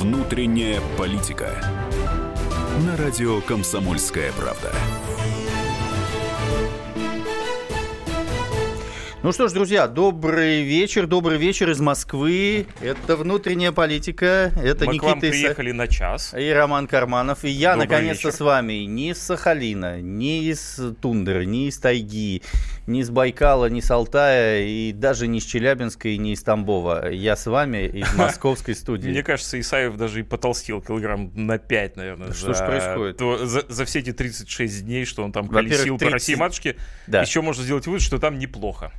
Внутренняя политика. На радио Комсомольская правда. Ну что ж, друзья, добрый вечер, добрый вечер из Москвы. Это внутренняя политика. Это Мы Никита к вам Иса- приехали на час. и Роман Карманов. И я, Добрый наконец-то, вечер. с вами не из Сахалина, не из Тундры, не из Тайги, не из Байкала, не с Алтая, и даже не из Челябинска, и не из Тамбова. Я с вами из московской студии. Мне кажется, Исаев даже и потолстел килограмм на 5, наверное. Что ж за происходит? то- за, за все эти 36 дней, что он там колесил по 30 России матушке, Да. еще можно сделать вывод, что там неплохо.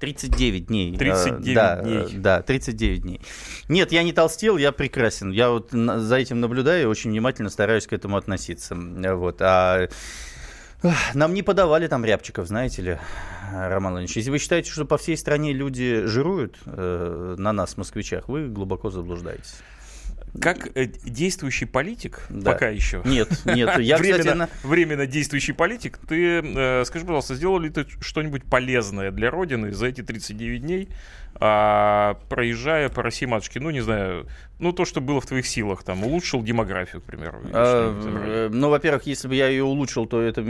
39 дней. 39 Э, да, дней. э, Да, 39 дней. Нет, я не толстел, я прекрасен. Я вот за этим наблюдаю и очень внимательно стараюсь к этому относиться. Вот. А нам не подавали там рябчиков, знаете ли, Роман Владимирович. Если вы считаете, что по всей стране люди жируют э, на нас, москвичах, вы глубоко заблуждаетесь. Как э, действующий политик, Да. пока еще. Нет, нет, я, кстати, временно, на- временно действующий политик, ты э, скажи, пожалуйста, сделал ли ты что-нибудь полезное для Родины за эти 39 дней, а, проезжая по России матушке? Ну, не знаю, ну, то, что было в твоих силах, там, улучшил демографию, к примеру. А, э, Ну, во-первых, если бы я ее улучшил, то это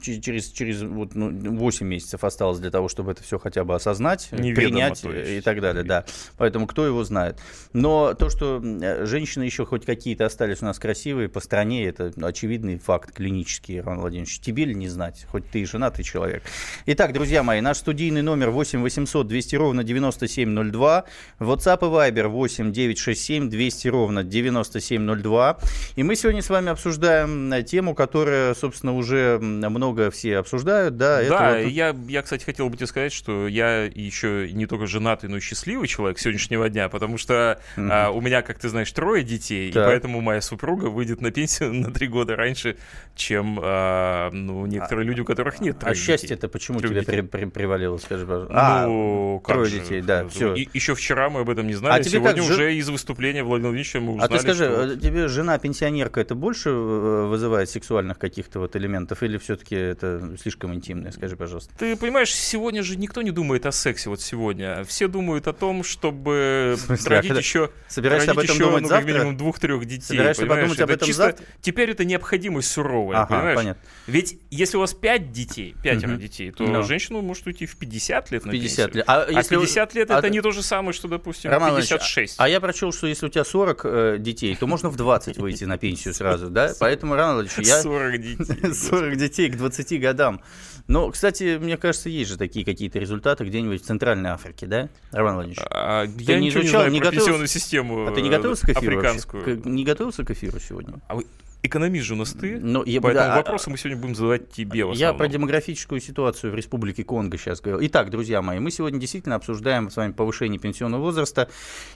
через, через вот, ну, 8 месяцев осталось для того, чтобы это все хотя бы осознать, Неведомо, принять и так далее, да. Поэтому кто его знает. Но то, что э, женщины еще хоть какие-то остались у нас красивые по стране, это очевидный факт клинический, Роман Владимирович. Тебе ли не знать, хоть ты и женатый человек. Итак, друзья мои, наш студийный номер 8 800 200 ровно 9702, WhatsApp и Viber 8 967 200 ровно 9702. И мы сегодня с вами обсуждаем э, тему, которая, собственно, уже много все обсуждают. Да, Да, это вот- я, я, кстати, хотел бы тебе сказать, что я еще не только женатый, но и счастливый человек сегодняшнего дня, потому что Мгм. а, у меня, как ты знаешь, трое детей, Так. и поэтому моя супруга выйдет на пенсию на три года раньше, чем а, ну, некоторые люди, у которых нет А счастье это почему тебе при- при- привалило, скажи, пожалуйста? А, ну, как трое же. детей, да, всё. И, еще вчера мы об этом не знали, А а тебе сегодня как, жен- уже из выступления Владимира Владимировича мы А узнали, ты скажи, что... э, тебе жена-пенсионерка это больше э, вызывает сексуальных каких-то вот элементов или все-таки это слишком интимное? Скажи, пожалуйста. Ты понимаешь, сегодня же никто не думает о сексе вот сегодня. Все думают о том, чтобы смысле, а родить когда- еще, Собираешься об родить этом еще, думать ну, как минимум двух-трех детей. Собираешься подумать об Это этом чисто- завтра? Теперь это необходимость суровая, Ага, понимаешь? понятно. Ведь если у вас пять детей, пятеро Мгм. детей, то Ну. женщина может уйти в 50 лет на 50 пенсию. лет. А, А если у- 50 лет а это не то же самое, что, допустим, Роман Иванович, 56. А я прочел, что если у тебя 40 э, детей, то можно в 20 выйти на пенсию сразу, да? Поэтому, Роман Иванович, я... 40 детей. 40 детей к 20 годам. Но, кстати, мне кажется, есть же такие какие-то результаты где-нибудь в Центральной Африке, да, Роман Владимирович? А, Ты я не изучал, не знаю не про готовился? пенсионную систему А ты не готовился к эфиру африканскую. Не готовился к эфиру сегодня? А вы экономист же у нас ты, Ну, я- поэтому да, вопросы мы сегодня будем задавать тебе Я про демографическую ситуацию в Республике Конго сейчас говорил. Итак, друзья мои, мы сегодня действительно обсуждаем с вами повышение пенсионного возраста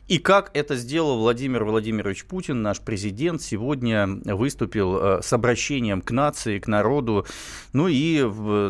и как это сделал Владимир Владимирович Путин, наш президент, сегодня выступил э, с обращением к нации, к народу, ну и,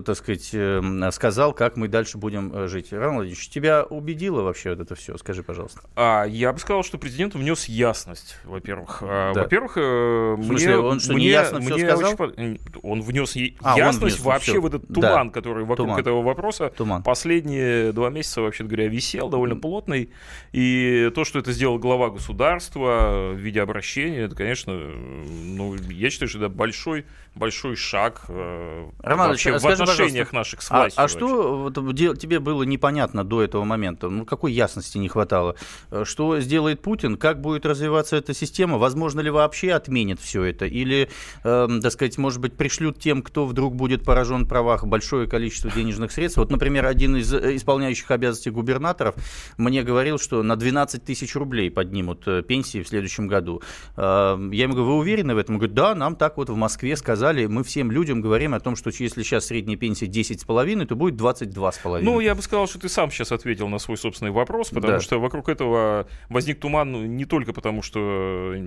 так сказать, э, сказал, как мы дальше будем э, жить. Роман Владимирович, тебя убедило вообще вот это все? Скажи, пожалуйста. А, я бы сказал, что президент внес ясность, во-первых. А, Да. Во-первых, мне, он что, мне, неясно мне сказал? очень Он внес е- А, он ясность внес, вообще всё. в этот Да. туман, который вокруг Туман. этого вопроса Туман. последние два месяца, вообще говоря, висел довольно плотный. И то, что это сделал глава государства в виде обращения, это, конечно, ну, я считаю, что это большой, большой шаг э, Роман вообще а в скажи, отношениях наших с А, властью. а вообще. что вот, тебе было непонятно до этого момента? Ну, какой ясности не хватало? Э, Что сделает Путин? Как будет развиваться эта система? Возможно ли вообще отменит все это? Или, эм, так сказать, может быть, пришлют тем, кто вдруг будет поражен в правах, большое количество денежных средств? Вот, например, один из э, исполняющих обязанности губернаторов мне говорил, что на 12 тысяч рублей поднимут э, пенсии в следующем году. Эм, Я ему говорю, вы уверены в этом? Он говорит, да, нам так вот в Москве сказали, мы всем людям говорим о том, что если сейчас средняя пенсия 10,5, то будет 22,5. Ну, я бы сказал, что ты сам сейчас ответил на свой собственный вопрос, потому Да. что вокруг этого возник туман ну, не только потому, что э,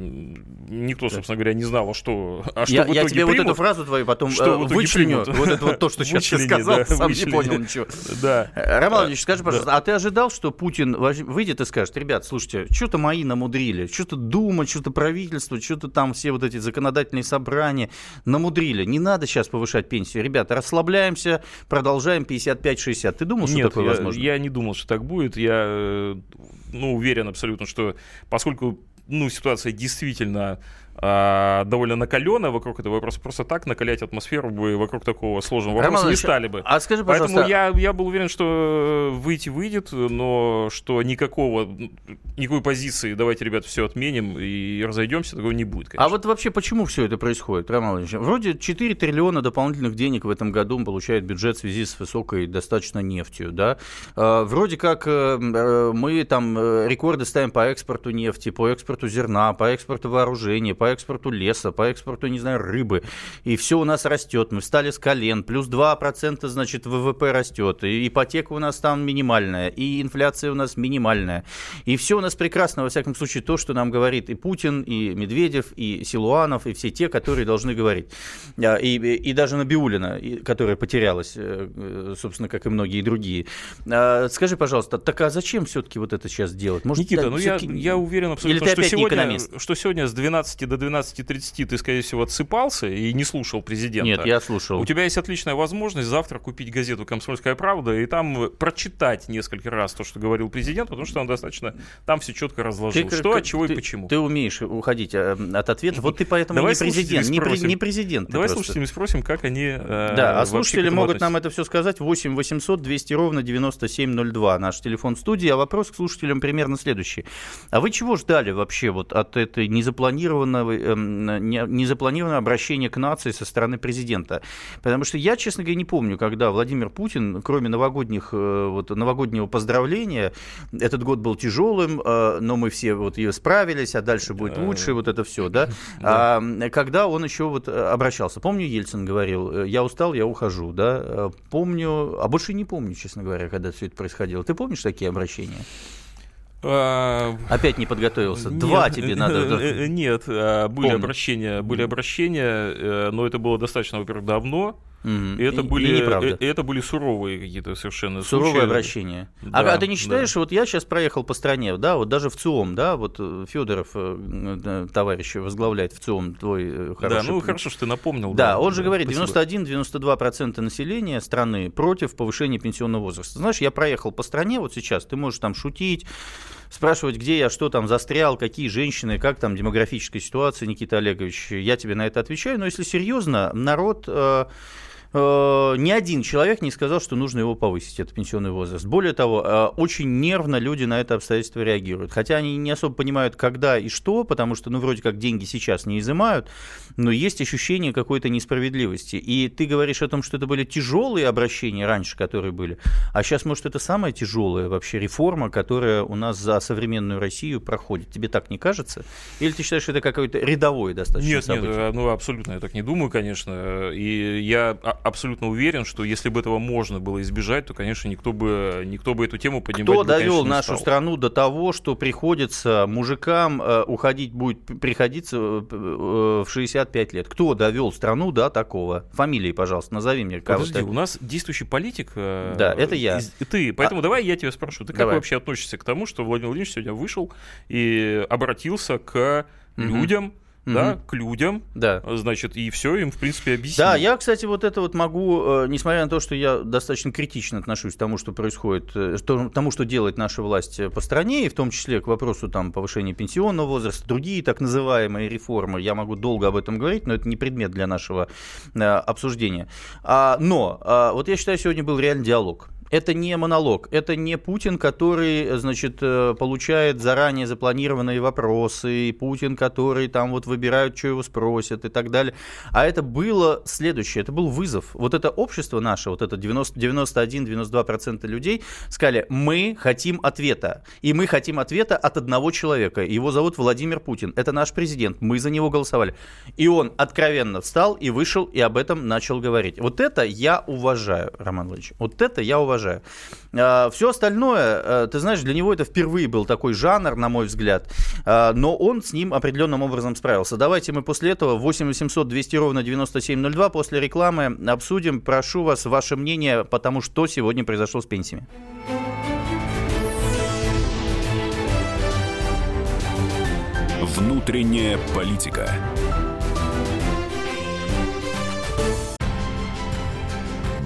никто, собственно говоря, не знал, что, а что я, в итоге я тебе вот примут. эту фразу твою потом Что э, вычленю, примут. вот это вот то, что сейчас ты сказал, да, сам вычлени. не понял ничего. Да. Роман Владимирович, скажи, пожалуйста, а ты ожидал, что Путин выйдет и скажет, ребят, слушайте, что-то мои намудрили, что-то Дума, что-то правительство, что-то там все вот эти законодательные собрания намудрили. Не надо сейчас повышать пенсию. Ребята, расслабляемся, продолжаем 55-60. Ты думал, что Нет, такое я, возможно? я не думал, что так будет. Я э, ну, уверен абсолютно, что поскольку ну, ситуация действительно а, довольно накаленная вокруг этого вопроса. Просто так накалять атмосферу бы вокруг такого сложного вопроса Роман не стали бы. А скажи, пожалуйста... Поэтому я, я был уверен, что выйти выйдет, но что никакого, никакой позиции давайте, ребят, все отменим и разойдемся, такого не будет, конечно. А вот вообще почему все это происходит, Роман Владимирович? Вроде 4 триллиона дополнительных денег в этом году получает бюджет в связи с высокой достаточно нефтью, да? А, вроде как э, э, мы там э, рекорды ставим по экспорту нефти, по экспорту зерна, по экспорту вооружения, по экспорту леса, по экспорту, не знаю, рыбы. И все у нас растет. Мы встали с колен. Плюс 2%, значит, ВВП растет. И ипотека у нас там минимальная. И инфляция у нас минимальная. И все у нас прекрасно, во всяком случае, то, что нам говорит и Путин, и Медведев, и Силуанов, и все те, которые должны говорить. А, и, и даже Набиулина, которая потерялась, э, э, собственно, как и многие другие. А, скажи, пожалуйста, так а зачем все-таки вот это сейчас делать? Может, Никита, да, ну я, я уверен абсолютно, Или ты что, сегодня, что сегодня с 12 до 12.30 ты, скорее всего, отсыпался и не слушал президента. Нет, я слушал. У тебя есть отличная возможность завтра купить газету «Комсомольская правда» и там прочитать несколько раз то, что говорил президент, потому что он достаточно там все четко разложил. Ты, что, от чего ты, и почему. Ты умеешь уходить э, от ответа. Вот ты поэтому Давай не президент. Не, не президент. Давай слушателям спросим, как они э, Да, а слушатели могут нам это все сказать. 8 800 200 ровно 9702. Наш телефон в студии. А вопрос к слушателям примерно следующий. А вы чего ждали вообще вот от этой незапланированного эм, незапланированное обращение к нации со стороны президента. Потому что я, честно говоря, не помню, когда Владимир Путин, кроме новогодних, э, вот, новогоднего поздравления, этот год был тяжелым, э, но мы все вот ее справились, а дальше будет лучше, вот это все, да? А, когда он еще вот обращался. Помню, Ельцин говорил, «Э, я устал, я ухожу, да? Помню, а больше не помню, честно говоря, когда все это происходило. Ты помнишь такие обращения? Опять не подготовился. Нет, Два тебе надо. Э, э, нет, а, были Помню. обращения, были обращения, э, но это было достаточно, во-первых, давно. Mm-hmm. И это и, были, и, и это были суровые какие-то совершенно суровые случаи. обращения. А, да, а, а ты не считаешь, да. вот я сейчас проехал по стране, да, вот даже в ЦИОМ, да, вот Федоров, товарищ, возглавляет в ЦИОМ твой хороший. Да, ну хорошо, что ты напомнил. Да, да он же да, говорит, 91-92% населения страны против повышения пенсионного возраста. Знаешь, я проехал по стране вот сейчас, ты можешь там шутить, спрашивать, где я, что там застрял, какие женщины, как там демографическая ситуация, Никита Олегович, я тебе на это отвечаю. Но если серьезно, народ э, Э, ни один человек не сказал, что нужно его повысить, этот пенсионный возраст. Более того, э, очень нервно люди на это обстоятельство реагируют. Хотя они не особо понимают, когда и что, потому что, ну, вроде как деньги сейчас не изымают, но есть ощущение какой-то несправедливости. И ты говоришь о том, что это были тяжелые обращения раньше, которые были, а сейчас, может, это самая тяжелая вообще реформа, которая у нас за современную Россию проходит. Тебе так не кажется? Или ты считаешь, что это какое-то рядовое достаточно нет, событие? Нет, ну, абсолютно я так не думаю, конечно. И я абсолютно уверен, что если бы этого можно было избежать, то, конечно, никто бы, никто бы эту тему поднимать Кто бы, довел конечно, нашу стал. страну до того, что приходится мужикам э, уходить будет приходиться э, э, в 65 лет? Кто довел страну до такого? Фамилии, пожалуйста, назови мне. Подожди, у нас действующий политик. Да, это я. Ты, поэтому а... давай я тебя спрошу. Ты давай. как вообще относишься к тому, что Владимир Владимирович сегодня вышел и обратился к угу. людям, угу. да, к людям, да. значит, и все им, в принципе, объяснил. Да, я, кстати, вот это вот могу, э, несмотря на то, что я достаточно критично отношусь к тому, что происходит, э, тому, что делает наша власть по стране, и в том числе к вопросу там повышения пенсионного возраста, другие так называемые реформы, я могу долго об этом говорить, но это не предмет для нашего э, обсуждения. А, но а, вот я считаю, сегодня был реальный диалог это не монолог, это не Путин, который, значит, э, получает заранее запланированные вопросы, и Путин, который там вот выбирают, что его спросят и так далее. А это было следующее, это был вызов. Вот это общество наше, вот это 91-92% людей сказали, мы хотим ответа. И мы хотим ответа от одного человека. Его зовут Владимир Путин. Это наш президент. Мы за него голосовали. И он откровенно встал и вышел и об этом начал говорить. Вот это я уважаю, Роман Владимирович. Вот это я уважаю уважаю. А, Все остальное, э, ты знаешь, для него это впервые был такой жанр, на мой взгляд, а, но он с ним определенным образом справился. Давайте мы после этого 8 800 200 ровно 9702 после рекламы обсудим. Прошу вас, ваше мнение по тому, что сегодня произошло с пенсиями. Внутренняя политика.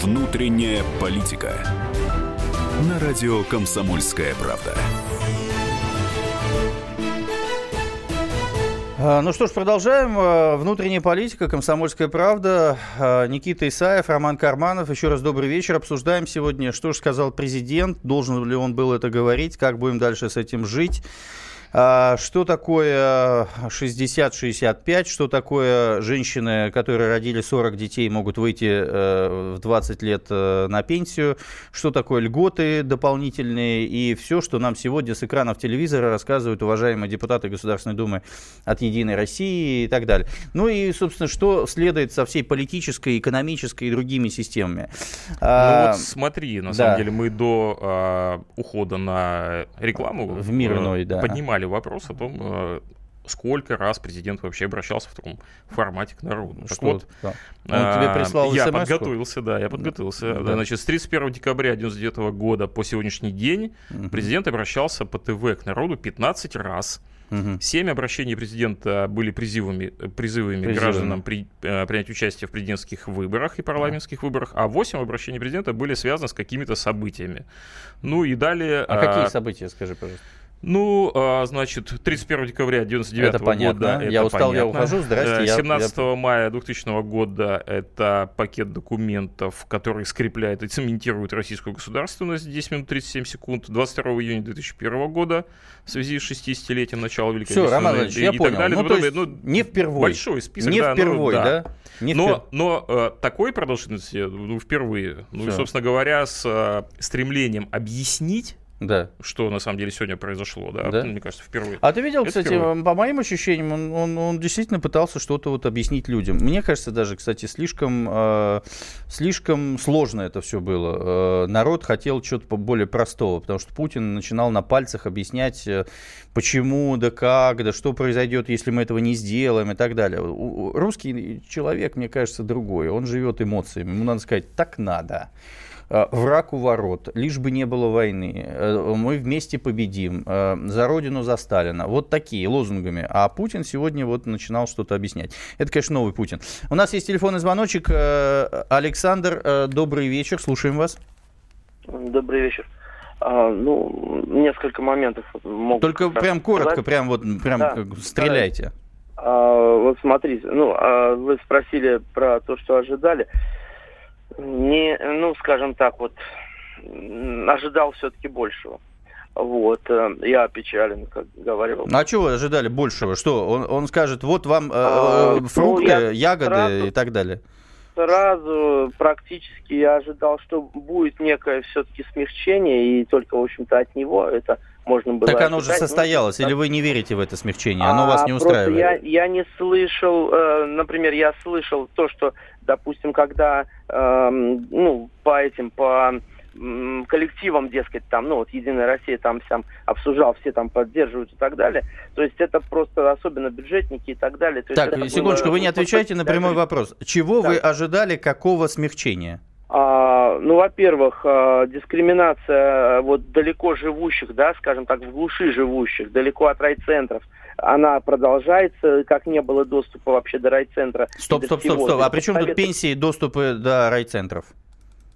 Внутренняя политика. На радио «Комсомольская правда». А, ну что ж, продолжаем. А, внутренняя политика, комсомольская правда. А, Никита Исаев, Роман Карманов. Еще раз добрый вечер. Обсуждаем сегодня, что же сказал президент, должен ли он был это говорить, как будем дальше с этим жить. А, что такое 60-65? Что такое женщины, которые родили 40 детей, могут выйти э, в 20 лет э, на пенсию? Что такое льготы дополнительные? И все, что нам сегодня с экранов телевизора рассказывают уважаемые депутаты Государственной Думы от «Единой России» и так далее. Ну и, собственно, что следует со всей политической, экономической и другими системами? Ну а, вот смотри, на да. самом деле мы до а, ухода на рекламу в мир иной, да. поднимали поднимали вопрос о том, э, сколько раз президент вообще обращался в таком формате к народу. Так Что? вот, да. Он тебе прислал Я подготовился, да, я подготовился. Да. Значит, с 31 декабря 1999 года по сегодняшний день угу. президент обращался по ТВ к народу 15 раз. Угу. Семь обращений президента были призывами, призывами, призывами. гражданам при, э, принять участие в президентских выборах и парламентских выборах, а восемь обращений президента были связаны с какими-то событиями. Ну и далее... А, а какие события, скажи, пожалуйста? Ну, а, значит, 31 декабря 99 это понятно. года. Это я устал, понятно. я ухожу, здрасте. 17 я, мая 2000 года это пакет документов, который скрепляет и цементирует российскую государственность 10 минут 37 секунд. 22 июня 2001 года в связи с 60-летием начала Великой Все, Роман Ильич, я понял. Так далее. Ну, ну, то есть ну, не впервые. Большой список, Не да, впервые, ну, да? да? Не но, впер... но э, такой продолжительности ну, впервые. Ну Все. и, собственно говоря, с э, стремлением объяснить да. Что на самом деле сегодня произошло, да, да? мне кажется, впервые. А ты видел, Это кстати, впервые. по моим ощущениям, он, он, он действительно пытался что-то вот объяснить людям. Мне кажется, даже, кстати, слишком, э, слишком сложно это все было. Э, народ хотел чего-то более простого, потому что Путин начинал на пальцах объяснять, э, почему, да как, да что произойдет, если мы этого не сделаем и так далее. Русский человек, мне кажется, другой. Он живет эмоциями. Ему надо сказать, так надо. Э, враг у ворот, лишь бы не было войны, э, мы вместе победим, э, за родину, за Сталина. Вот такие лозунгами. А Путин сегодня вот начинал что-то объяснять. Это, конечно, новый Путин. У нас есть телефонный звоночек. Александр, добрый вечер, слушаем вас. Добрый вечер. А, ну, несколько моментов могут... Только прям коротко, сказать. прям вот прям да, стреляйте. А, вот смотрите, ну, а вы спросили про то, что ожидали не, ну, скажем так, вот, ожидал все-таки большего. Вот, э, я опечален, как говорил. А чего вы ожидали большего? Что, он, он скажет, вот вам э, а, э, фрукты, ну, ягоды сразу, и так далее? Сразу практически я ожидал, что будет некое все-таки смягчение, и только, в общем-то, от него это можно было Так ожидать. оно же состоялось, ну, или вы не верите в это смягчение? Оно а, вас не устраивает? Я, я не слышал, э, например, я слышал то, что, допустим, когда, э, ну, по этим, по коллективам, дескать, там, ну, вот Единая Россия там сам обсуждал, все там поддерживают и так далее. То есть это просто особенно бюджетники и так далее. То так, секундочку, было, вы не отвечаете на прямой вопрос. Чего да. вы ожидали, какого смягчения? А, ну, во-первых, а, дискриминация вот далеко живущих, да, скажем так, в глуши живущих, далеко от райцентров, она продолжается, как не было доступа вообще до райцентра. Стоп, стоп, стоп, стоп. А при чем тут пенсии и доступы до райцентров?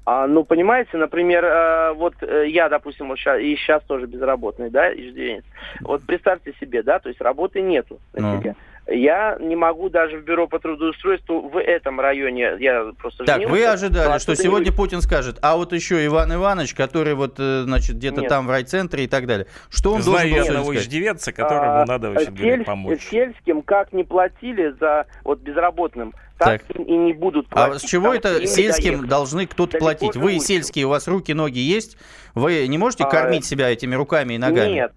А, ну, понимаете, например, э, вот э, я, допустим, вот сейчас, и сейчас тоже безработный, да, иждивенец. Вот представьте себе, да, то есть работы нету на ну. себе. Я не могу даже в бюро по трудоустройству в этом районе, я просто Так, вы ожидали, что сегодня Путин скажет, а вот еще Иван Иванович, который вот, э, значит, где-то там в райцентре и так далее. Что он Знаю должен был одного иждивенца, которому а, надо очень сель, помочь. Сельским как не платили за вот безработным, так, так. и не будут платить. А с чего это сельским должны кто-то платить? Вы сельские, у вас руки, ноги есть? Вы не можете а, кормить себя этими руками и ногами? Нет,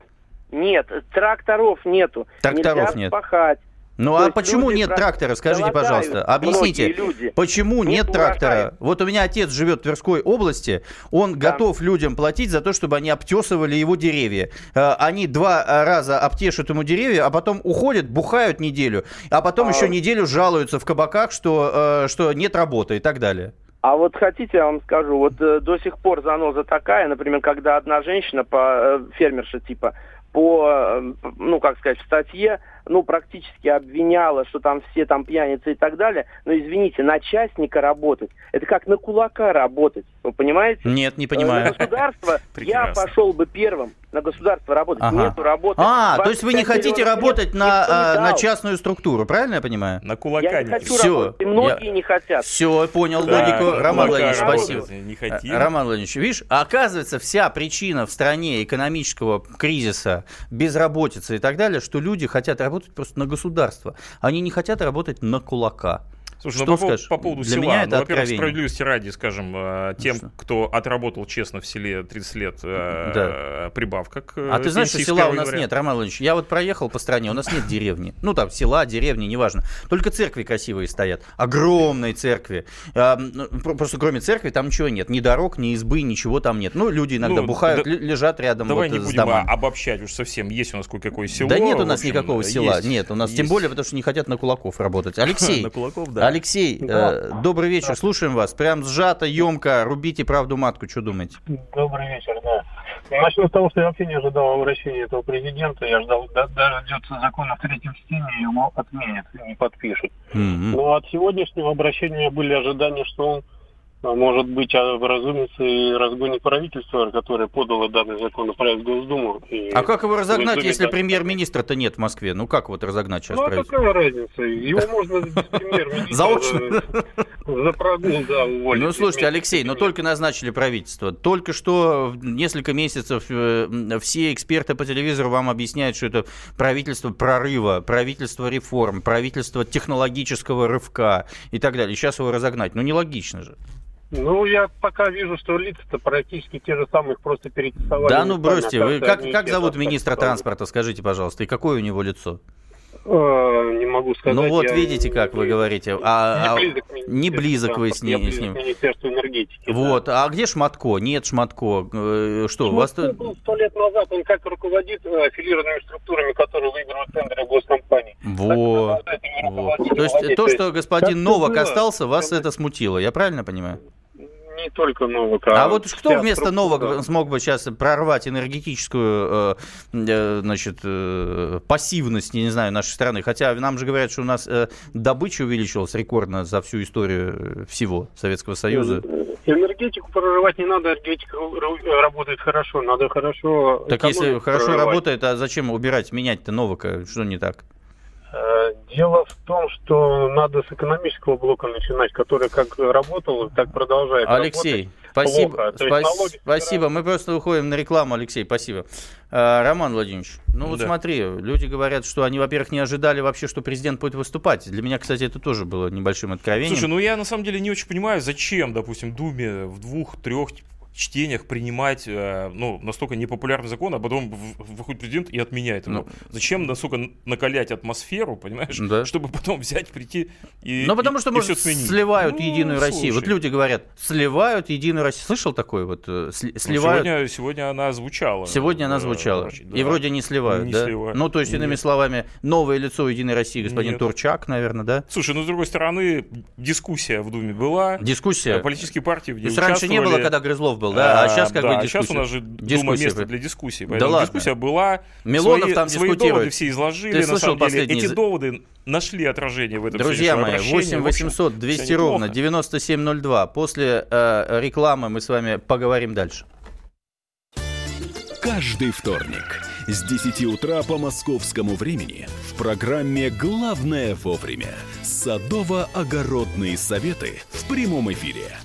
нет, тракторов нету. Тракторов Нельзя нет. спахать. Ну а почему нет трактора, скажите, пожалуйста, объясните, люди. почему нет, нет трактора? Вот у меня отец живет в Тверской области, он да. готов людям платить за то, чтобы они обтесывали его деревья. Э, они два раза обтешут ему деревья, а потом уходят, бухают неделю, а потом а... еще неделю жалуются в кабаках, что, э, что нет работы и так далее. А вот хотите, я вам скажу, вот э, до сих пор заноза такая, например, когда одна женщина, по фермерша типа, по, ну, как сказать, в статье ну, практически обвиняла, что там все там пьяницы и так далее. Но, извините, на частника работать, это как на кулака работать. Вы понимаете? Нет, не понимаю. На государство я пошел бы первым на государство работать. Ага. Нету работы. А, то есть вы не хотите работать на, а, на частную структуру, правильно я понимаю? На кулака я не хочу Все. работать, и многие я... не хотят. Все, понял да, логику. Роман Владимирович, спасибо. Не хотим. Роман Владимирович, видишь, оказывается, вся причина в стране экономического кризиса, безработицы и так далее, что люди хотят работать просто на государство. Они не хотят работать на кулака. Слушай, ну, по, по поводу Для села, меня это ну, во-первых, справедливости ради, скажем, э, тем, ну, кто отработал честно в селе 30 лет, э, да. прибавка к А ты знаешь, что села у нас нет, Роман Владимирович? Я вот проехал по стране, у нас нет деревни. Ну, там, села, деревни, неважно. Только церкви красивые стоят. Огромные церкви. Ну, просто кроме церкви там ничего нет. Ни дорог, ни избы, ничего там нет. Ну, люди иногда ну, бухают, да, лежат рядом Давай вот не будем домами. обобщать уж совсем. Есть у нас какое село. Да нет у нас общем, никакого села. Есть, нет, у нас есть. тем более, потому что не хотят на кулаков работать. Алексей, на кулаков, да. Алексей, э, добрый вечер, да. слушаем вас. Прям сжато, емко, рубите правду матку, что думаете? Добрый вечер, да. Начну с того, что я вообще не ожидал обращения этого президента. Я ждал, да, даже ждется закон в третьем чтении, его отменят, не подпишут. Mm-hmm. Но от сегодняшнего обращения были ожидания, что он может быть, образумится и разгонит правительство, которое подало данный законопроект в Госдуму. а как его разогнать, если премьер-министра-то нет в Москве? Ну как вот разогнать сейчас Ну а какая разница? Его можно без премьер-министра Заочно? За прогул, да, уволить. Ну слушайте, Алексей, но только назначили правительство. Только что несколько месяцев э, все эксперты по телевизору вам объясняют, что это правительство прорыва, правительство реформ, правительство технологического рывка и так далее. Сейчас его разогнать. Ну нелогично же. Ну, я пока вижу, что лица-то практически те же самые, их просто перетасовали. Да, ну бросьте, вы как, как зовут министра транспорта, скажите, пожалуйста, и какое у него лицо? Э, не могу сказать. Ну вот видите, как вы говорите. А, не, а, близок не близок вы с, ним. с ним. Министерство энергетики. Вот. Да. А где Шматко? Нет Шматко. Э, что, Шматко у вас... был сто лет назад. Он как руководит э, аффилированными структурами, которые выигрывают тендеры госкомпаний. Вот. вот. То есть то, что господин Новак остался, вас это смутило, я правильно понимаю? Не только Новак. А, а вот кто вместо Новака смог бы сейчас прорвать энергетическую э, э, значит, э, пассивность, не знаю, нашей страны? Хотя нам же говорят, что у нас добыча увеличилась рекордно за всю историю всего Советского Союза. Энергетику прорывать не надо, энергетика работает хорошо, надо хорошо... Так если хорошо прорывать. работает, а зачем убирать, менять-то Новака? Что не так? Э, дело в том, что надо с экономического блока начинать, который как работал, так продолжает Алексей, работать. спасибо. Спа- спасибо. Мы просто уходим на рекламу, Алексей, спасибо. А, Роман Владимирович, ну вот да. смотри, люди говорят, что они, во-первых, не ожидали вообще, что президент будет выступать. Для меня, кстати, это тоже было небольшим откровением. Слушай, ну я на самом деле не очень понимаю, зачем, допустим, Думе в двух-трех чтениях принимать э, ну, настолько непопулярный закон, а потом выходит президент и отменяет его. Ну, Зачем настолько накалять атмосферу, понимаешь, да. чтобы потом взять, прийти и Ну, потому и, что, и может, сливают ну, Единую слушай. Россию. Вот люди говорят, сливают Единую Россию. Слышал такой вот? Э, ну, сливают... сегодня, сегодня она звучала. Сегодня она э, звучала. Да. И вроде не сливают, не да? Сливают. Ну, то есть, иными Нет. словами, новое лицо Единой России, господин Нет. Турчак, наверное, да? Слушай, ну, с другой стороны, дискуссия в Думе была. Дискуссия. Политические партии в ней То есть, раньше не было, когда Грызлов был, да? А, сейчас как да, бы дискуссия. сейчас у нас же дискуссия. Дума место для дискуссии. Поэтому да дискуссия ладно. была. Милонов свои, там свои доводы все изложили. Ты на самом деле, эти доводы нашли отражение в этом Друзья мои, 8 800 200 ровно 9702. После э, рекламы мы с вами поговорим дальше. Каждый вторник с 10 утра по московскому времени в программе «Главное вовремя» садово-огородные советы в прямом эфире –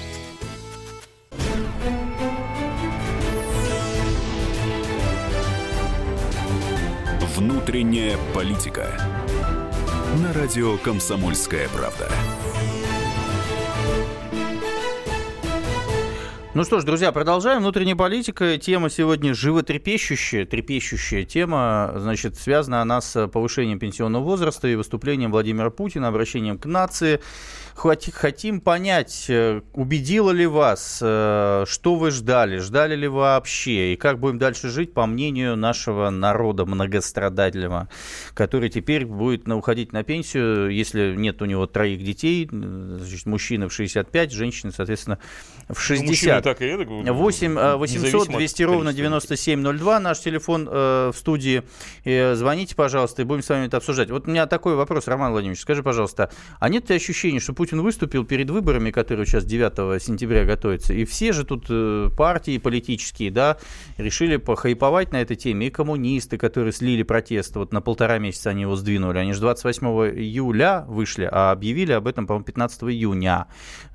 Внутренняя политика. На радио «Комсомольская правда». Ну что ж, друзья, продолжаем. Внутренняя политика. Тема сегодня животрепещущая, трепещущая тема. Значит, связана она с повышением пенсионного возраста и выступлением Владимира Путина, обращением к нации. Хотим понять, э, убедило ли вас, э, что вы ждали, ждали ли вообще, и как будем дальше жить, по мнению нашего народа многострадательного, который теперь будет уходить на пенсию, если нет у него троих детей, значит, мужчина в 65, женщина, соответственно, в 60. Ну, так и это, 8 800 200 ровно 9702, наш телефон э, в студии. Э, звоните, пожалуйста, и будем с вами это обсуждать. Вот у меня такой вопрос, Роман Владимирович, скажи, пожалуйста, а нет ли ощущения, что Путин выступил перед выборами, которые сейчас 9 сентября готовятся, и все же тут э, партии политические, да, решили похайповать на этой теме, и коммунисты, которые слили протест, вот на полтора месяца они его сдвинули, они же 28 июля вышли, а объявили об этом, по-моему, 15 июня,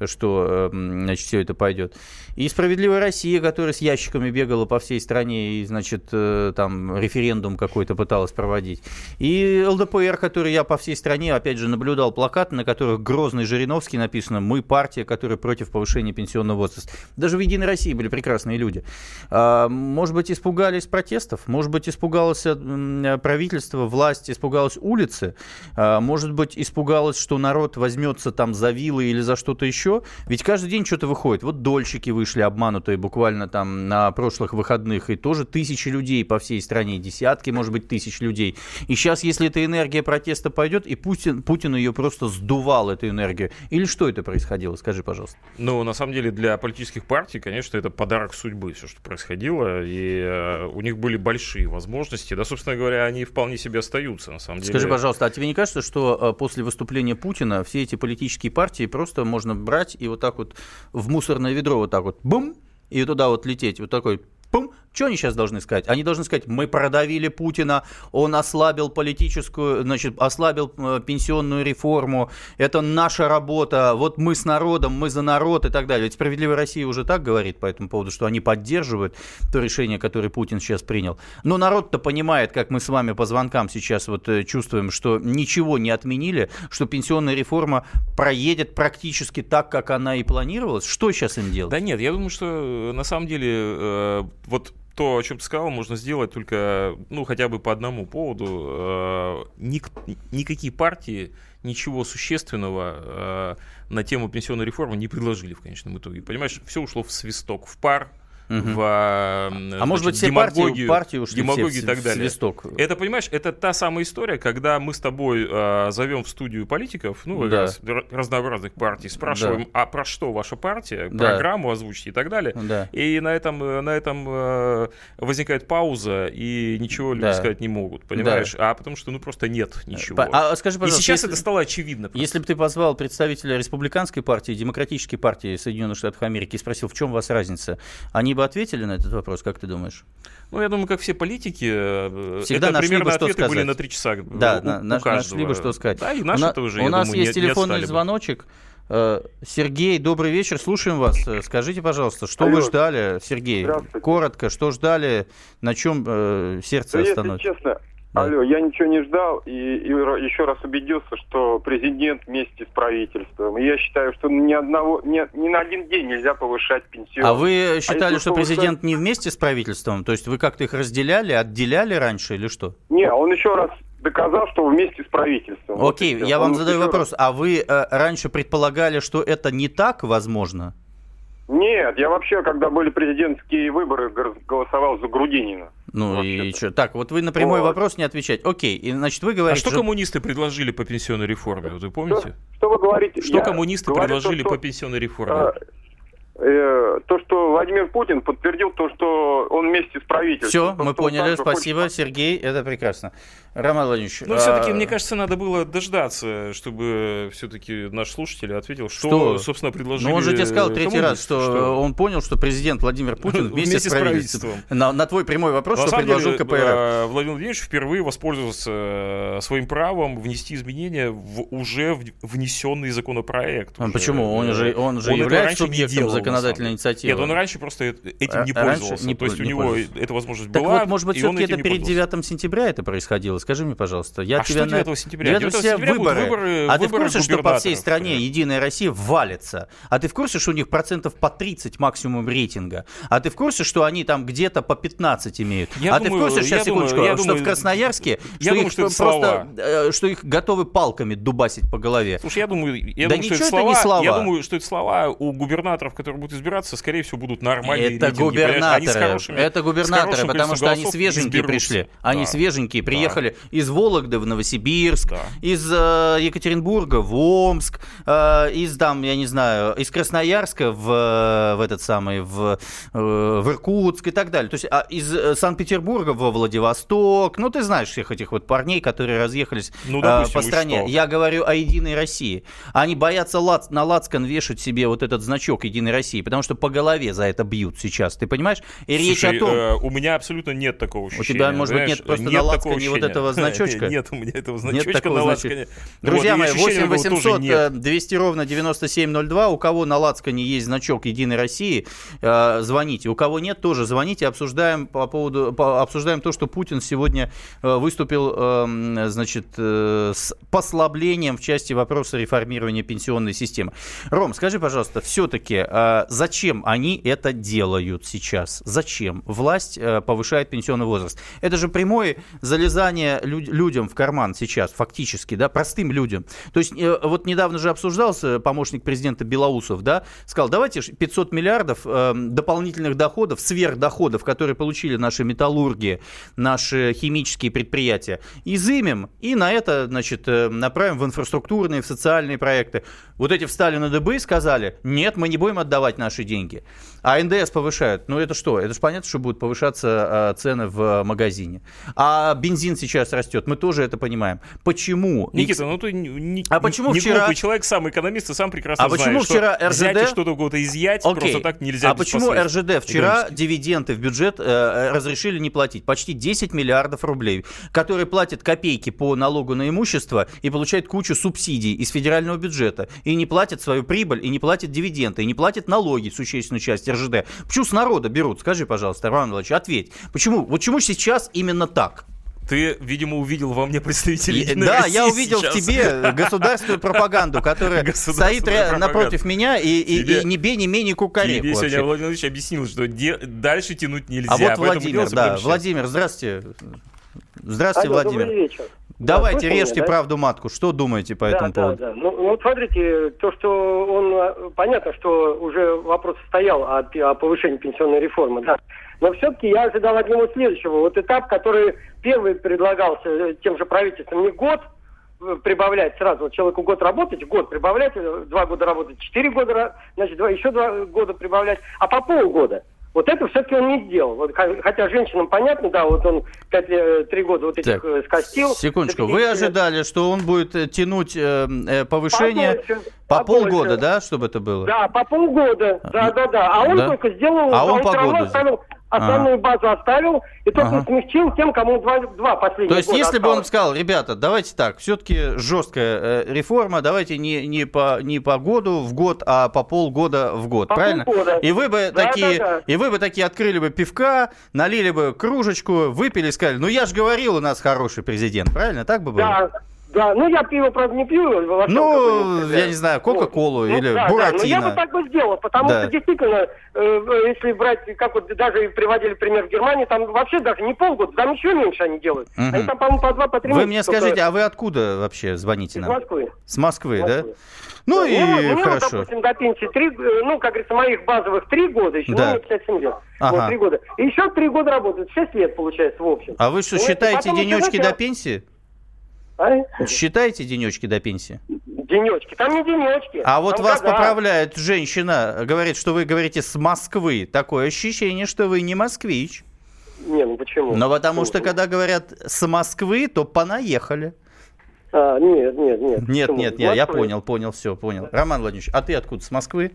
что, э, значит, все это пойдет. И «Справедливая Россия», которая с ящиками бегала по всей стране и, значит, э, там референдум какой-то пыталась проводить. И ЛДПР, который я по всей стране, опять же, наблюдал плакаты, на которых грозный же Жириновский написано «Мы партия, которая против повышения пенсионного возраста». Даже в «Единой России» были прекрасные люди. А, может быть, испугались протестов? Может быть, испугалось правительство, власть, испугалась улицы? А, может быть, испугалось, что народ возьмется там за вилы или за что-то еще? Ведь каждый день что-то выходит. Вот дольщики вышли обманутые буквально там на прошлых выходных, и тоже тысячи людей по всей стране, десятки, может быть, тысяч людей. И сейчас, если эта энергия протеста пойдет, и Путин, Путин ее просто сдувал, эту энергию, историю? Или что это происходило? Скажи, пожалуйста. Ну, на самом деле, для политических партий, конечно, это подарок судьбы, все, что происходило. И э, у них были большие возможности. Да, собственно говоря, они вполне себе остаются, на самом деле. Скажи, пожалуйста, а тебе не кажется, что э, после выступления Путина все эти политические партии просто можно брать и вот так вот в мусорное ведро вот так вот бум, и туда вот лететь, вот такой пум, что они сейчас должны сказать? Они должны сказать, мы продавили Путина, он ослабил политическую, значит, ослабил э, пенсионную реформу, это наша работа, вот мы с народом, мы за народ и так далее. Ведь «Справедливая Россия» уже так говорит по этому поводу, что они поддерживают то решение, которое Путин сейчас принял. Но народ-то понимает, как мы с вами по звонкам сейчас вот э, чувствуем, что ничего не отменили, что пенсионная реформа проедет практически так, как она и планировалась. Что сейчас им делать? Да нет, я думаю, что э, на самом деле вот то, о чем ты сказал, можно сделать только, ну, хотя бы по одному поводу. Э, ник, никакие партии ничего существенного э, на тему пенсионной реформы не предложили в конечном итоге. Понимаешь, все ушло в свисток, в пар угу. в а значит, может быть, все демагогию, партии, партии ушли демагогию все, и так далее. Свисток. Это, понимаешь, это та самая история, когда мы с тобой э, зовем в студию политиков, ну, да. раз, разнообразных партий, спрашиваем, да. а про что ваша партия, да. программу озвучите и так далее. Да. И на этом, на этом э, возникает пауза, и ничего люди да. сказать не могут, понимаешь? Да. А потому что, ну, просто нет ничего. А, а скажи, пожалуйста, и сейчас если, это стало очевидно. Просто. Если бы ты позвал представителя республиканской партии, демократической партии Соединенных Штатов Америки и спросил, в чем у вас разница, они бы ответили на этот вопрос, как ты думаешь? Ну, я думаю, как все политики, э, Всегда это примерно бы, что ответы сказать. были на три часа Да, у, на, у нашли бы что сказать. Да, и наши у тоже, У нас думаю, есть не, телефонный не звоночек. Э, Сергей, добрый вечер, слушаем вас. Э, скажите, пожалуйста, что Алло. вы ждали, Сергей? Коротко, что ждали, на чем э, сердце да, остановится? Если честно, да. Алло, я ничего не ждал и, и еще раз убедился, что президент вместе с правительством. И я считаю, что ни одного, ни, ни на один день нельзя повышать пенсию. А вы считали, а что повышать... президент не вместе с правительством? То есть вы как-то их разделяли, отделяли раньше или что? Не, он еще раз доказал, что вместе с правительством. Окей, вот я вам задаю вопрос. Раз... А вы э, раньше предполагали, что это не так возможно? Нет, я вообще, когда были президентские выборы, голосовал за Грудинина. Ну и что? Так, вот вы на прямой вот. вопрос не отвечать. Окей, и значит вы говорите... А что, что коммунисты предложили по пенсионной реформе, вы помните? Что, что вы говорите? Что я коммунисты говорю, предложили что, по пенсионной реформе? А, э, то, что Владимир Путин подтвердил то, что он вместе с правительством. Все, то, мы поняли, спасибо, хочет... Сергей, это прекрасно. Роман Владимирович. Ну, а... все-таки, мне кажется, надо было дождаться, чтобы все-таки наш слушатель ответил, что, что? собственно, предложили. Ну, он же тебе сказал третий раз, что, что он понял, что президент Владимир Путин вместе, вместе с правительством. На, на твой прямой вопрос, на что предложил деле, КПРФ. Э, Владимир Владимирович впервые воспользовался э, своим правом внести изменения в уже внесенный законопроект. А почему? Он же, он же он является субъектом делал, законодательной инициативы. Нет, он раньше просто этим не пользовался. Не, То есть не у него эта возможность так была. Вот, может быть, все-таки это перед 9 сентября это происходило? Скажи мне, пожалуйста. Я а тебя что 9 сентября? 9 сентября выборы. выборы. А ты в курсе, что по всей стране Единая Россия валится? А ты в курсе, что у них процентов по 30 максимум рейтинга? А ты в курсе, что они там где-то по 15 имеют? Я а думаю, ты в курсе, сейчас, секундочку, думаю, что думаю, в Красноярске, я что думаю, их что просто, слова. Э, что их готовы палками дубасить по голове? Слушай, я думаю, я да думаю, что это слова, не слова. Я думаю, что это слова у губернаторов, которые будут избираться, скорее всего, будут нормальные Это губернаторы. Хорошими, это губернаторы, потому что они свеженькие пришли. Они свеженькие, приехали. Из Вологды в Новосибирск, да. из э, Екатеринбурга в Омск, э, из там, я не знаю, из Красноярска в, в этот самый, в, э, в Иркутск и так далее. То есть а из э, Санкт-Петербурга во Владивосток. Ну, ты знаешь всех этих вот парней, которые разъехались ну, допустим, э, по стране. Я говорю о Единой России. Они боятся лац, на лацкан вешать себе вот этот значок Единой России, потому что по голове за это бьют сейчас. Ты понимаешь? И Слушай, речь о том... Э, у меня абсолютно нет такого ощущения. У тебя, может быть, нет просто нет на лацкане вот этого значочка? Нет, у меня этого значочка нет на лацкане. Друзья мои, 8 800 200 ровно 9702. У кого на лацкане есть значок Единой России, э, звоните. У кого нет, тоже звоните. Обсуждаем по поводу, по, обсуждаем то, что Путин сегодня э, выступил, э, значит, э, с послаблением в части вопроса реформирования пенсионной системы. Ром, скажи, пожалуйста, все-таки зачем они это делают сейчас? Зачем власть повышает пенсионный возраст? Это же прямое залезание люд, людям в карман сейчас, фактически, да, простым людям. То есть э, вот недавно же обсуждался помощник президента Белоусов, да, сказал, давайте 500 миллиардов э, дополнительных доходов, сверхдоходов, которые получили наши металлурги, наши химические предприятия, изымем и на это, значит, э, направим в инфраструктурные, в социальные проекты. Вот эти встали на дыбы и сказали, нет, мы не будем отдавать наши деньги. А НДС повышают. Ну это что? Это же понятно, что будут повышаться э, цены в магазине. А бензин сейчас растет. Мы тоже это понимаем. Почему? Никита, ну ты не, а почему не вчера... человек, сам экономист, и сам прекрасно а почему знаешь, вчера РЖД... взять что-то у кого-то изъять Окей. просто так нельзя А почему РЖД вчера дивиденды в бюджет э, разрешили не платить? Почти 10 миллиардов рублей, которые платят копейки по налогу на имущество и получают кучу субсидий из федерального бюджета. И не платят свою прибыль, и не платят дивиденды, и не платят налоги, существенную часть РЖД. Почему с народа берут? Скажи, пожалуйста, Роман Владимирович, ответь. Почему? Вот почему сейчас именно так? Ты, видимо, увидел во мне представителей Да, России я увидел сейчас. в тебе государственную пропаганду, которая стоит напротив меня и, и, тебе, и не бей, не менее кукареку. Тебе вообще. сегодня Владимир Ильич объяснил, что де- дальше тянуть нельзя. А вот Владимир, да, Владимир, здравствуйте. Здравствуйте, Алло, Владимир. Добрый вечер. Давайте, да, режьте меня, правду матку. Что думаете по да, этому да, поводу? Да. Ну, ну, вот смотрите, то, что он... Э, понятно, что уже вопрос стоял о, о повышении пенсионной реформы, да. Но все-таки я ожидал от него следующего. Вот этап, который первый предлагался э, тем же правительством, не год э, прибавлять сразу, вот человеку год работать, год прибавлять, два года работать, четыре года, значит, два, еще два года прибавлять, а по полгода. Вот это все-таки он не сделал. Вот, хотя женщинам понятно, да, вот он три года вот этих так, э, скостил. Секундочку, вы ожидали, что он будет э, тянуть э, э, повышение побольше, по побольше. полгода, да, чтобы это было? Да, по полгода, да, да, да. А он да? только сделал, а он, он по году. Основную ага. базу оставил и только смягчил тем, кому два, два последних То есть, если бы он сказал, ребята, давайте так, все-таки жесткая э, реформа, давайте не, не, по, не по году в год, а по полгода в год, по правильно? Полгода. И вы бы да, такие, да, да. и вы бы такие открыли бы пивка, налили бы кружечку, выпили, сказали, ну я же говорил, у нас хороший президент, правильно? Так бы было? Да. Да, ну я пиво, правда, не пью. Ну, я не знаю, Кока-Колу вот. Ну или ну, Буратино. Да, но я бы так бы сделал, потому да. что действительно, э, если брать, как вот даже приводили пример в Германии, там вообще даже не полгода, там еще меньше они делают. Угу. Они там, по-моему, по два, по три Вы мне только... скажите, а вы откуда вообще звоните нам? С Москвы. С Москвы, Москвы. да? Ну и ну, хорошо. Ну, допустим, до пенсии три, э, ну, как говорится, моих базовых три года, еще да. мне 57 лет. Ага. Вот, три года. И еще три года работают, шесть лет получается в общем. А вы что, ну, считаете денечки до пенсии? А? Считаете денечки до пенсии? Денечки. Там не денечки. А вот вас года. поправляет женщина, говорит, что вы говорите с Москвы. Такое ощущение, что вы не москвич. Не, ну почему? Но потому что, Ну, когда говорят с Москвы, то понаехали. А, нет, нет, нет. Нет, Почему? нет, нет, я понял, понял, все, понял. Роман Владимирович, а ты откуда? С Москвы?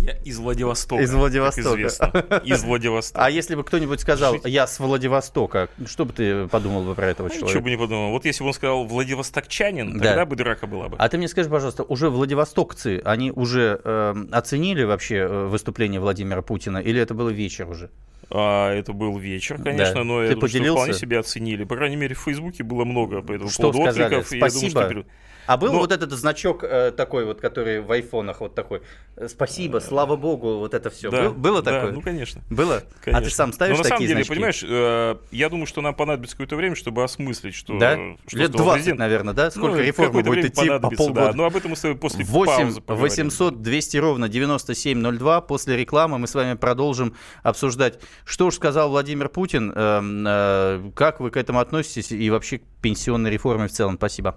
Я из Владивостока. Из Владивостока. Из Владивостока. А если бы кто-нибудь сказал, Жить. я с Владивостока, что бы ты подумал бы про этого Ничего человека? бы не подумал. Вот если бы он сказал Владивостокчанин, Да. тогда бы драка была бы. А ты мне скажи, пожалуйста, уже владивостокцы, они уже э, оценили вообще э, выступление Владимира Путина, или это был вечер уже? А, это был вечер, конечно, Да. но я Ты думаю, что поделился? вполне себе оценили. По крайней мере, в Фейсбуке было много по этому Что поводу сказали? откликов. и я думаю, Спасибо. что А был Ну- вот этот значок э, такой вот, который в айфонах вот такой. э, Спасибо, слава богу, вот это все. Да, было да, такое? ну, конечно. Было? А Конечно. ты сам ставишь Но на самом такие деле, значки? понимаешь, э, я думаю, что нам понадобится какое-то время, чтобы осмыслить, что, Да? что Лет сказал 20, президент. наверное, да? Сколько Ну, реформ какое-то будет идти по полгода? Да, но об этом мы с тобой после 8 паузы поговорим. 800 200 ровно 9702. После рекламы мы с вами продолжим обсуждать, что уж сказал Владимир Путин, эм, э, как вы к этому относитесь и вообще к пенсионной реформе в целом. Спасибо.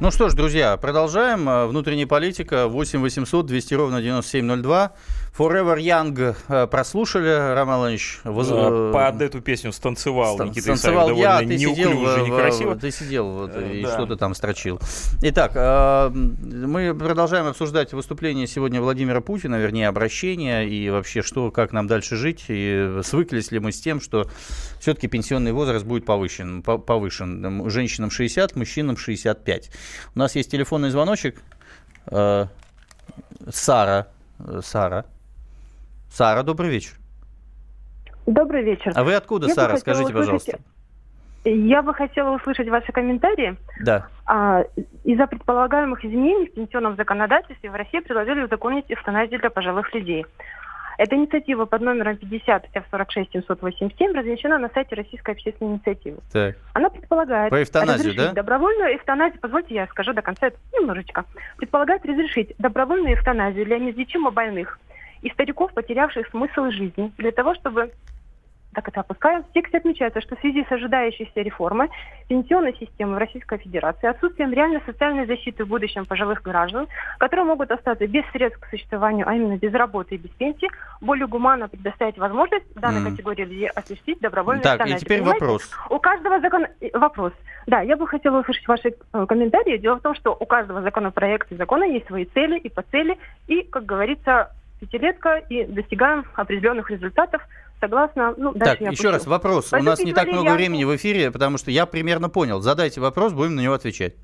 Ну что ж, друзья, продолжаем. Э, Внутренняя политика 8 800 200 ровно 9702. Forever Young э, прослушали, Роман Владимирович. воз- Э, э, Под эту песню станцевал Стан- Никита станцевал Исаев я, довольно ты сидел, неуклюже, в- некрасиво. ты сидел вот, и да. что-то там строчил. Итак, мы продолжаем обсуждать выступление сегодня Владимира Путина, вернее, обращение и вообще, что, как нам дальше жить, и свыклись ли мы с тем, что все-таки пенсионный возраст будет повышен, по- повышен. Женщинам 60, мужчинам 65. У нас есть телефонный звоночек. Сара. Сара. Сара, добрый вечер. Добрый вечер. А вы откуда, Я Сара? Скажите, услышать- пожалуйста. Я бы хотела услышать ваши комментарии. Да. А, из-за предполагаемых изменений в пенсионном законодательстве в России предложили узаконить эвтаназию для пожилых людей. Эта инициатива под номером 50 F46 787 размещена на сайте Российской общественной инициативы. Так. Она предполагает Про эвтаназию, да? добровольную эвтаназию, позвольте я скажу до конца это немножечко, предполагает разрешить добровольную эвтаназию для неизлечимо больных и стариков, потерявших смысл жизни, для того, чтобы так это опускаем. В тексте отмечается, что в связи с ожидающейся реформой пенсионной системы в Российской Федерации, отсутствием реальной социальной защиты в будущем пожилых граждан, которые могут остаться без средств к существованию, а именно без работы и без пенсии, более гуманно предоставить возможность данной Мгм. категории людей осуществить добровольную Так, и теперь Понимаете? вопрос. У каждого закона... э, Вопрос. Да, я бы хотела услышать ваши э, комментарии. Дело в том, что у каждого законопроекта и закона есть свои цели и по цели. И, как говорится, пятилетка и достигаем определенных результатов согласно... Ну, Так, еще раз пущу. вопрос. У Поэтому нас не так много я- времени в эфире, потому что я примерно понял. Задайте вопрос, будем на него отвечать.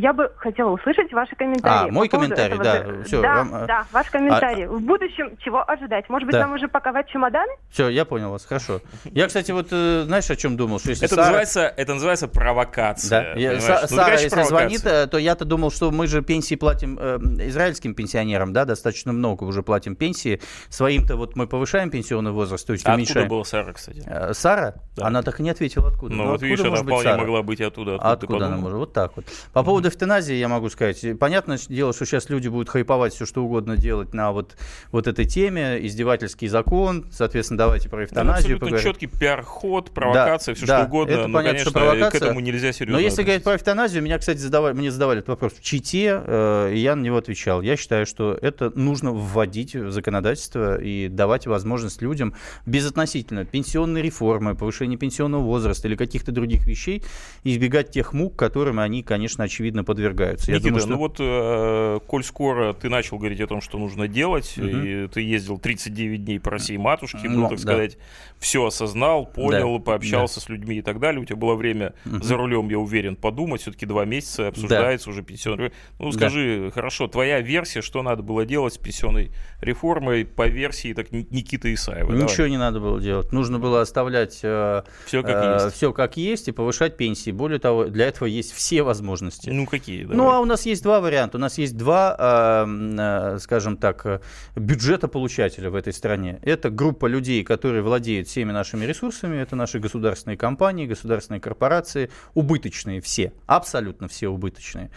Я бы хотела услышать ваши комментарии. А, мой по поводу комментарий, этого да, всё, да, Ром- а- да, ваш комментарий. В будущем чего ожидать? Может быть, Да. нам уже паковать чемоданы? Все, я понял вас, хорошо. Я, кстати, вот э, знаешь, о чем думал? Что если Это, Сара- называется, это называется провокация. Да. Я- понимаешь? Са- Ну, Сара, конечно, если провокация. звонит, э, то я-то думал, что мы же пенсии платим э, израильским пенсионерам, да, достаточно много уже платим пенсии. Своим-то вот мы повышаем пенсионный возраст, то есть А откуда уменьшаем. была Сара, кстати? Э, Сара? Да. Она так и не ответила, откуда. Ну, Ну, вот откуда видишь, она может быть вполне Сара? могла быть и оттуда. Откуда, Откуда она может? Вот так вот. По поводу эвтаназии я могу сказать. Понятное дело, что сейчас люди будут хайповать все, что угодно делать на вот, вот этой теме. Издевательский закон. Соответственно, давайте про эвтаназию абсолютно поговорим. четкий пиар-ход, провокация, все да, что угодно. это но, понятно, конечно, что провокация. к этому нельзя серьезно Но если говорить про эвтаназию, меня, кстати, задавали, мне задавали этот вопрос в Чите, э, и я на него отвечал. Я считаю, что это нужно вводить в законодательство и давать возможность людям безотносительно пенсионной реформы, повышения пенсионного возраста или каких-то других вещей избегать тех мук, которым они, конечно, очевидно, очевидно, подвергаются. Никита, думаю, что... ну вот, э, коль скоро ты начал говорить о том, что нужно делать, угу. и ты ездил 39 дней по России матушке, ну, так да. сказать, все осознал, понял, да. пообщался да. с людьми и так далее, у тебя было время угу. за рулем, я уверен, подумать, все-таки два месяца обсуждается да. уже пенсионный... Ну, скажи, да. хорошо, твоя версия, что надо было делать с пенсионной реформой по версии так, Никиты Исаева? Ничего давай. не надо было делать. Нужно было оставлять э, все, как э, есть. все как есть и повышать пенсии. Более того, для этого есть все возможности. Ну, какие? Давай. Ну, а у нас есть два варианта. У нас есть два, э, э, скажем так, бюджета получателя в этой стране. Это группа людей, которые владеют всеми нашими ресурсами. Это наши государственные компании, государственные корпорации. Убыточные все. Абсолютно все убыточные.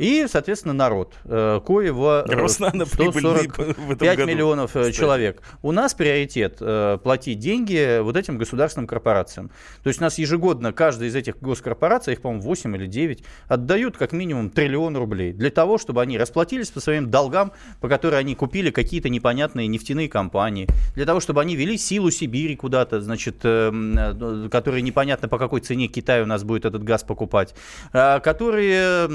И, соответственно, народ, э, коего 145 э, миллионов э, кстати. человек. У нас приоритет платить деньги вот этим государственным корпорациям. То есть у нас ежегодно каждая из этих госкорпораций, их, по-моему, 8 или 9, отдают как минимум триллион рублей для того, чтобы они расплатились по своим долгам, по которым они купили какие-то непонятные нефтяные компании, для того, чтобы они вели силу Сибири куда-то, значит, которые непонятно по какой цене Китай у нас будет этот газ покупать, которые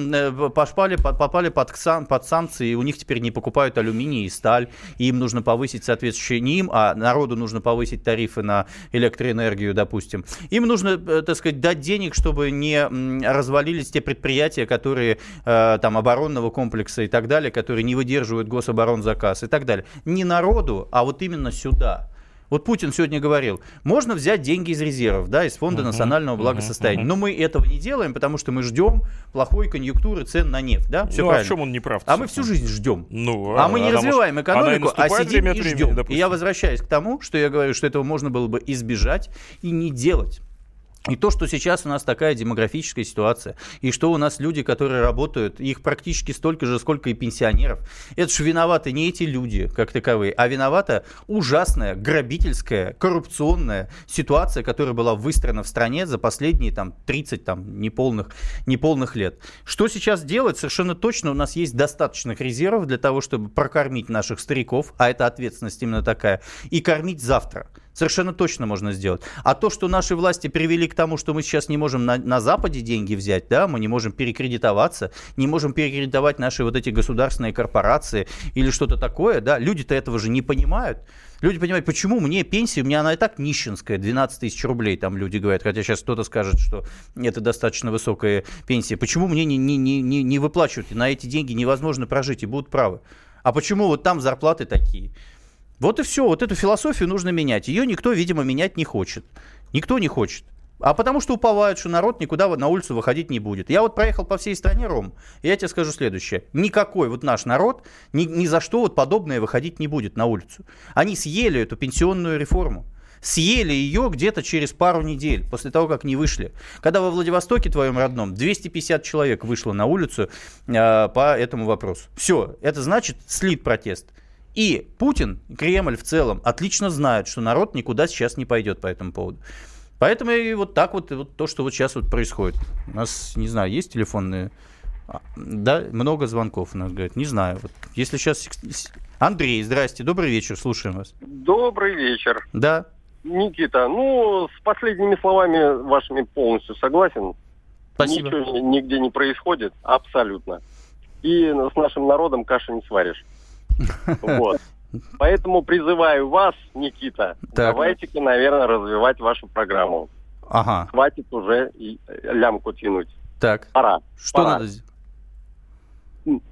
попали, попали под, под санкции, и у них теперь не покупают алюминий и сталь, и им нужно повысить соответствующие не им, а народу нужно повысить тарифы на электроэнергию, допустим. Им нужно, э, так сказать, дать денег, чтобы не развалились те предприятия, которые э, там оборонного комплекса и так далее, которые не выдерживают гособоронзаказ и так далее. Не народу, а вот именно сюда. Вот Путин сегодня говорил, можно взять деньги из резервов, да, из Фонда uh-huh, национального благосостояния. Uh-huh, uh-huh. Но мы этого не делаем, потому что мы ждем плохой конъюнктуры цен на нефть, да? Все ну, правильно. а в чем он не прав? А мы всю жизнь ждем. Ну, а, а мы не развиваем может, экономику, а сидим и ждем. Времени, и я возвращаюсь к тому, что я говорю, что этого можно было бы избежать и не делать. И то, что сейчас у нас такая демографическая ситуация, и что у нас люди, которые работают, их практически столько же, сколько и пенсионеров, это же виноваты не эти люди, как таковые, а виновата ужасная, грабительская, коррупционная ситуация, которая была выстроена в стране за последние там, 30 там, неполных, неполных лет. Что сейчас делать? Совершенно точно у нас есть достаточных резервов для того, чтобы прокормить наших стариков, а это ответственность именно такая, и кормить завтра. Совершенно точно можно сделать. А то, что наши власти привели к тому, что мы сейчас не можем на, на Западе деньги взять, да, мы не можем перекредитоваться, не можем перекредитовать наши вот эти государственные корпорации или что-то такое, да, люди-то этого же не понимают. Люди понимают, почему мне пенсия, у меня она и так нищенская, 12 тысяч рублей, там люди говорят, хотя сейчас кто-то скажет, что это достаточно высокая пенсия. Почему мне не, не, не, не выплачивают, на эти деньги невозможно прожить и будут правы. А почему вот там зарплаты такие? Вот и все, вот эту философию нужно менять. Ее никто, видимо, менять не хочет. Никто не хочет. А потому что уповают, что народ никуда на улицу выходить не будет. Я вот проехал по всей стране, Ром, и я тебе скажу следующее. Никакой вот наш народ ни, ни за что вот подобное выходить не будет на улицу. Они съели эту пенсионную реформу. Съели ее где-то через пару недель, после того, как не вышли. Когда во Владивостоке, твоем родном, 250 человек вышло на улицу э, по этому вопросу. Все, это значит слит протест. И Путин, Кремль в целом, отлично знают, что народ никуда сейчас не пойдет по этому поводу. Поэтому и вот так вот, вот то, что вот сейчас вот происходит. У нас, не знаю, есть телефонные... А, да, много звонков у нас, говорят. Не знаю. Вот если сейчас... Андрей, здрасте, добрый вечер, слушаем вас. Добрый вечер. Да. Никита, ну, с последними словами вашими полностью согласен. Спасибо. Ничего нигде не происходит, абсолютно. И с нашим народом каши не сваришь. Вот. Поэтому призываю вас, Никита, так. давайте-ка, наверное, развивать вашу программу. Ага. Хватит уже лямку тянуть. Так. Пора. Что Пора. надо сделать?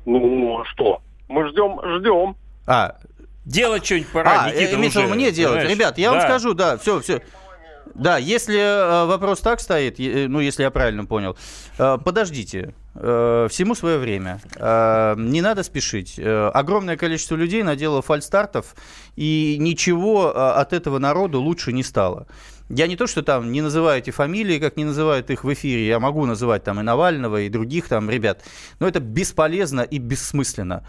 Ну, что? Мы ждем, ждем. А, делать что-нибудь пора, а, Никита, имеется уже, мне делать. Знаешь? Ребят, я да. вам скажу, да, все, все. Да, если э, вопрос так стоит, э, ну, если я правильно понял, э, подождите, э, всему свое время. Э, не надо спешить. Э, огромное количество людей наделало фальстартов, и ничего э, от этого народу лучше не стало. Я не то, что там не называю эти фамилии, как не называют их в эфире, я могу называть там и Навального, и других там ребят, но это бесполезно и бессмысленно.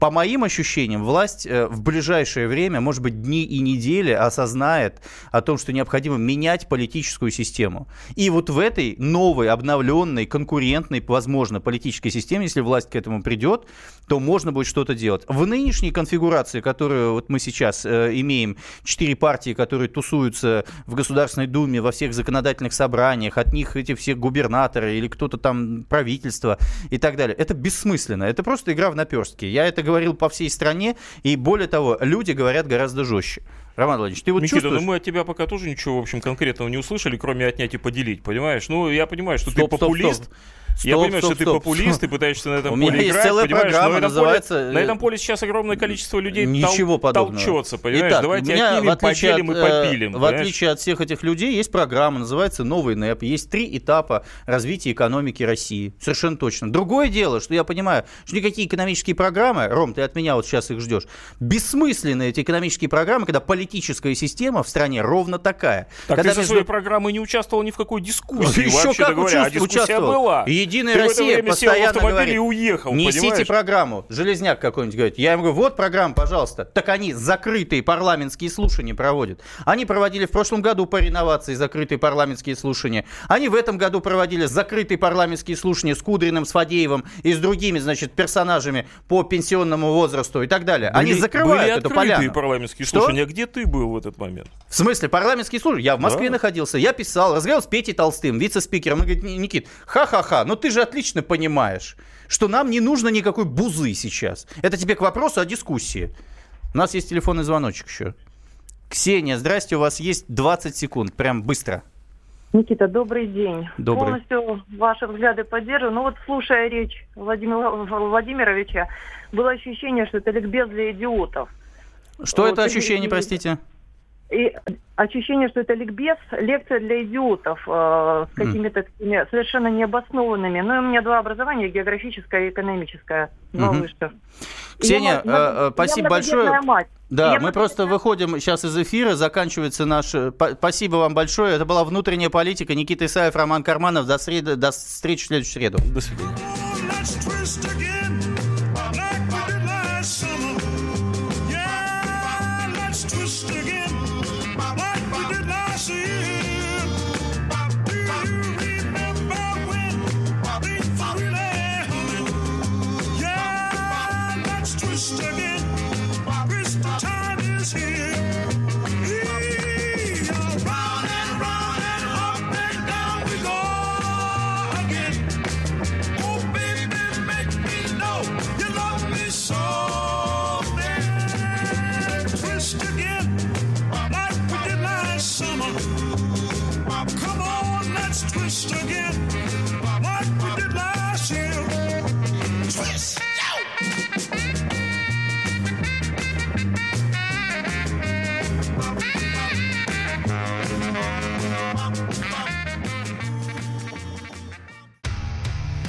По моим ощущениям, власть э, в ближайшее время, может быть, дни и недели осознает о том, что необходимо менять политическую систему. И вот в этой новой, обновленной, конкурентной, возможно, возможно, политической системе, если власть к этому придет, то можно будет что-то делать. В нынешней конфигурации, которую вот мы сейчас э, имеем, четыре партии, которые тусуются в Государственной Думе, во всех законодательных собраниях, от них эти все губернаторы или кто-то там правительство и так далее, это бессмысленно. Это просто игра в наперстки. Я это говорил по всей стране, и более того, люди говорят гораздо жестче. Роман Владимирович, ты вот Никита, чувствуешь... ну мы от тебя пока тоже ничего, в общем, конкретного не услышали, кроме отнять и поделить, понимаешь? Ну, я понимаю, что стоп, ты популист. Стоп, стоп. Я стоп, понимаю, стоп, что стоп, ты популист, ты пытаешься на этом У поле играть, целая понимаешь? Программа, на, называется... поле, на этом поле сейчас огромное количество людей Ничего тол- толчется, понимаешь? Итак, Давайте меня, отнимем, поделим от, и попилим. В понимаешь? отличие от всех этих людей, есть программа, называется «Новый НЭП». Есть три этапа развития экономики России. Совершенно точно. Другое дело, что я понимаю, что никакие экономические программы, Ром, ты от меня вот сейчас их ждешь, бессмысленные эти экономические программы, когда политическая система в стране ровно такая. Так когда ты со между... своей программой не участвовал ни в какой дискуссии, Еще вообще как говоря. А дискуссия была. Единая ты Россия постоянно говорит, уехал, Несите понимаешь? программу. Железняк какой-нибудь говорит. Я ему говорю, вот программа, пожалуйста. Так они закрытые парламентские слушания проводят. Они проводили в прошлом году по реновации закрытые парламентские слушания. Они в этом году проводили закрытые парламентские слушания с Кудриным, с Фадеевым и с другими, значит, персонажами по пенсионному возрасту и так далее. Были, они закрывают были эту открытые поляну. парламентские Что? слушания. Где ты был в этот момент? В смысле, парламентские службы? Я в Москве Да. находился, я писал, разговаривал с Петей Толстым, вице-спикером. Он говорит, «Ни- Никит, ха-ха-ха, но ты же отлично понимаешь, что нам не нужно никакой бузы сейчас. Это тебе к вопросу о дискуссии. У нас есть телефонный звоночек еще. Ксения, здрасте, у вас есть 20 секунд, прям быстро. Никита, добрый день. Добрый. Полностью ваши взгляды поддерживаю. Ну вот слушая речь Владимира Владимировича, было ощущение, что это ликбез для идиотов. Что Вот, это ощущение, и- простите? И ощущение, что это ликбез, лекция для идиотов э, с какими-то такими совершенно необоснованными. Ну, и у меня два образования, географическое и экономическое, два Мгм. высших. Ксения, я- э, э, спасибо я большое. мать. Да, Я мы просто выходим сейчас из эфира, заканчивается наш... э, Спасибо вам большое. Это была внутренняя политика. Никита Исаев, Роман Карманов. До, среды, до встречи в следующую среду. До свидания.